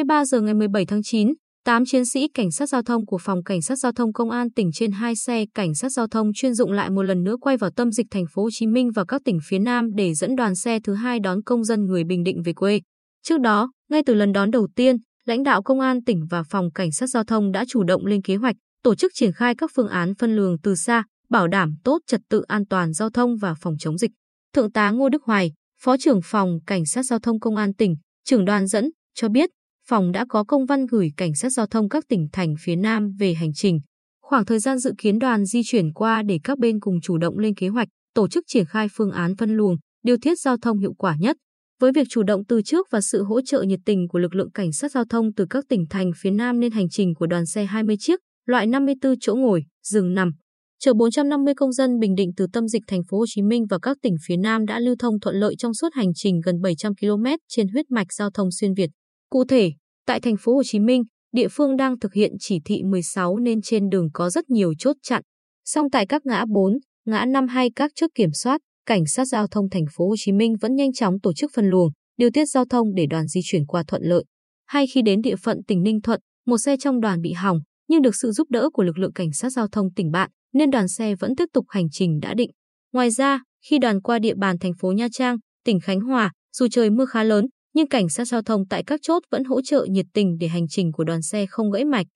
23 giờ ngày 17 tháng 9, 8 chiến sĩ cảnh sát giao thông của phòng cảnh sát giao thông công an tỉnh trên hai xe cảnh sát giao thông chuyên dụng lại một lần nữa quay vào tâm dịch thành phố Hồ Chí Minh và các tỉnh phía Nam để dẫn đoàn xe thứ hai đón công dân người Bình Định về quê. Trước đó, ngay từ lần đón đầu tiên, lãnh đạo công an tỉnh và phòng cảnh sát giao thông đã chủ động lên kế hoạch, tổ chức triển khai các phương án phân luồng từ xa, bảo đảm tốt trật tự an toàn giao thông và phòng chống dịch. Thượng tá Ngô Đức Hoài, Phó trưởng phòng Cảnh sát giao thông công an tỉnh, trưởng đoàn dẫn cho biết, phòng đã có công văn gửi cảnh sát giao thông các tỉnh thành phía Nam về hành trình. Khoảng thời gian dự kiến đoàn di chuyển qua để các bên cùng chủ động lên kế hoạch, tổ chức triển khai phương án phân luồng, điều tiết giao thông hiệu quả nhất. Với việc chủ động từ trước và sự hỗ trợ nhiệt tình của lực lượng cảnh sát giao thông từ các tỉnh thành phía Nam nên hành trình của đoàn xe 20 chiếc, loại 54 chỗ ngồi, giường nằm, chở 450 công dân Bình Định từ tâm dịch thành phố Hồ Chí Minh và các tỉnh phía Nam đã lưu thông thuận lợi trong suốt hành trình gần 700 km trên huyết mạch giao thông xuyên Việt. Cụ thể, tại thành phố Hồ Chí Minh, địa phương đang thực hiện chỉ thị 16 nên trên đường có rất nhiều chốt chặn. Song tại các ngã 4, ngã 5 hay các chốt kiểm soát, cảnh sát giao thông thành phố Hồ Chí Minh vẫn nhanh chóng tổ chức phân luồng, điều tiết giao thông để đoàn di chuyển qua thuận lợi. Hay khi đến địa phận tỉnh Ninh Thuận, một xe trong đoàn bị hỏng, nhưng được sự giúp đỡ của lực lượng cảnh sát giao thông tỉnh bạn, nên đoàn xe vẫn tiếp tục hành trình đã định. Ngoài ra, khi đoàn qua địa bàn thành phố Nha Trang, tỉnh Khánh Hòa, dù trời mưa khá lớn, nhưng cảnh sát giao thông tại các chốt vẫn hỗ trợ nhiệt tình để hành trình của đoàn xe không gãy mạch.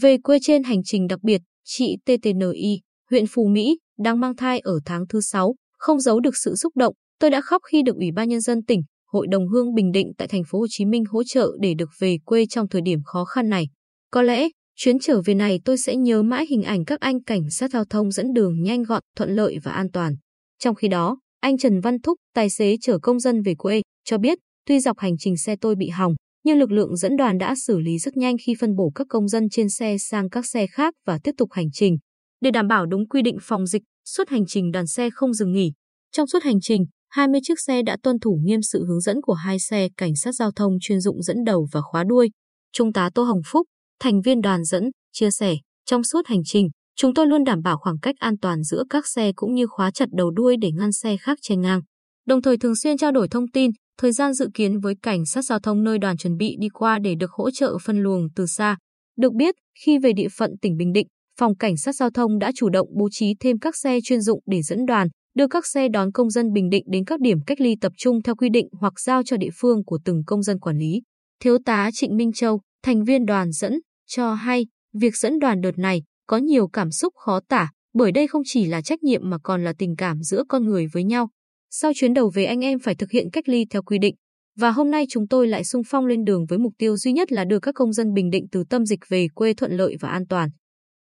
Về quê trên hành trình đặc biệt, chị TTNI, huyện Phú Mỹ, đang mang thai ở tháng thứ 6, không giấu được sự xúc động, tôi đã khóc khi được Ủy ban nhân dân tỉnh, Hội đồng hương Bình Định tại thành phố Hồ Chí Minh hỗ trợ để được về quê trong thời điểm khó khăn này. Có lẽ, chuyến trở về này tôi sẽ nhớ mãi hình ảnh các anh cảnh sát giao thông dẫn đường nhanh gọn, thuận lợi và an toàn. Trong khi đó, anh Trần Văn Thúc, tài xế chở công dân về quê, cho biết Tuy dọc hành trình xe tôi bị hỏng, nhưng lực lượng dẫn đoàn đã xử lý rất nhanh khi phân bổ các công dân trên xe sang các xe khác và tiếp tục hành trình. Để đảm bảo đúng quy định phòng dịch, suốt hành trình đoàn xe không dừng nghỉ. Trong suốt hành trình, 20 chiếc xe đã tuân thủ nghiêm sự hướng dẫn của hai xe cảnh sát giao thông chuyên dụng dẫn đầu và khóa đuôi. Trung tá Tô Hồng Phúc, thành viên đoàn dẫn, chia sẻ, trong suốt hành trình, chúng tôi luôn đảm bảo khoảng cách an toàn giữa các xe cũng như khóa chặt đầu đuôi để ngăn xe khác chen ngang. Đồng thời thường xuyên trao đổi thông tin, thời gian dự kiến với cảnh sát giao thông nơi đoàn chuẩn bị đi qua để được hỗ trợ phân luồng từ xa. Được biết, khi về địa phận tỉnh Bình Định, phòng cảnh sát giao thông đã chủ động bố trí thêm các xe chuyên dụng để dẫn đoàn, đưa các xe đón công dân Bình Định đến các điểm cách ly tập trung theo quy định hoặc giao cho địa phương của từng công dân quản lý. Thiếu tá Trịnh Minh Châu, thành viên đoàn dẫn, cho hay, việc dẫn đoàn đợt này có nhiều cảm xúc khó tả, bởi đây không chỉ là trách nhiệm mà còn là tình cảm giữa con người với nhau. Sau chuyến đầu về anh em phải thực hiện cách ly theo quy định. Và hôm nay chúng tôi lại sung phong lên đường với mục tiêu duy nhất là đưa các công dân Bình Định từ tâm dịch về quê thuận lợi và an toàn.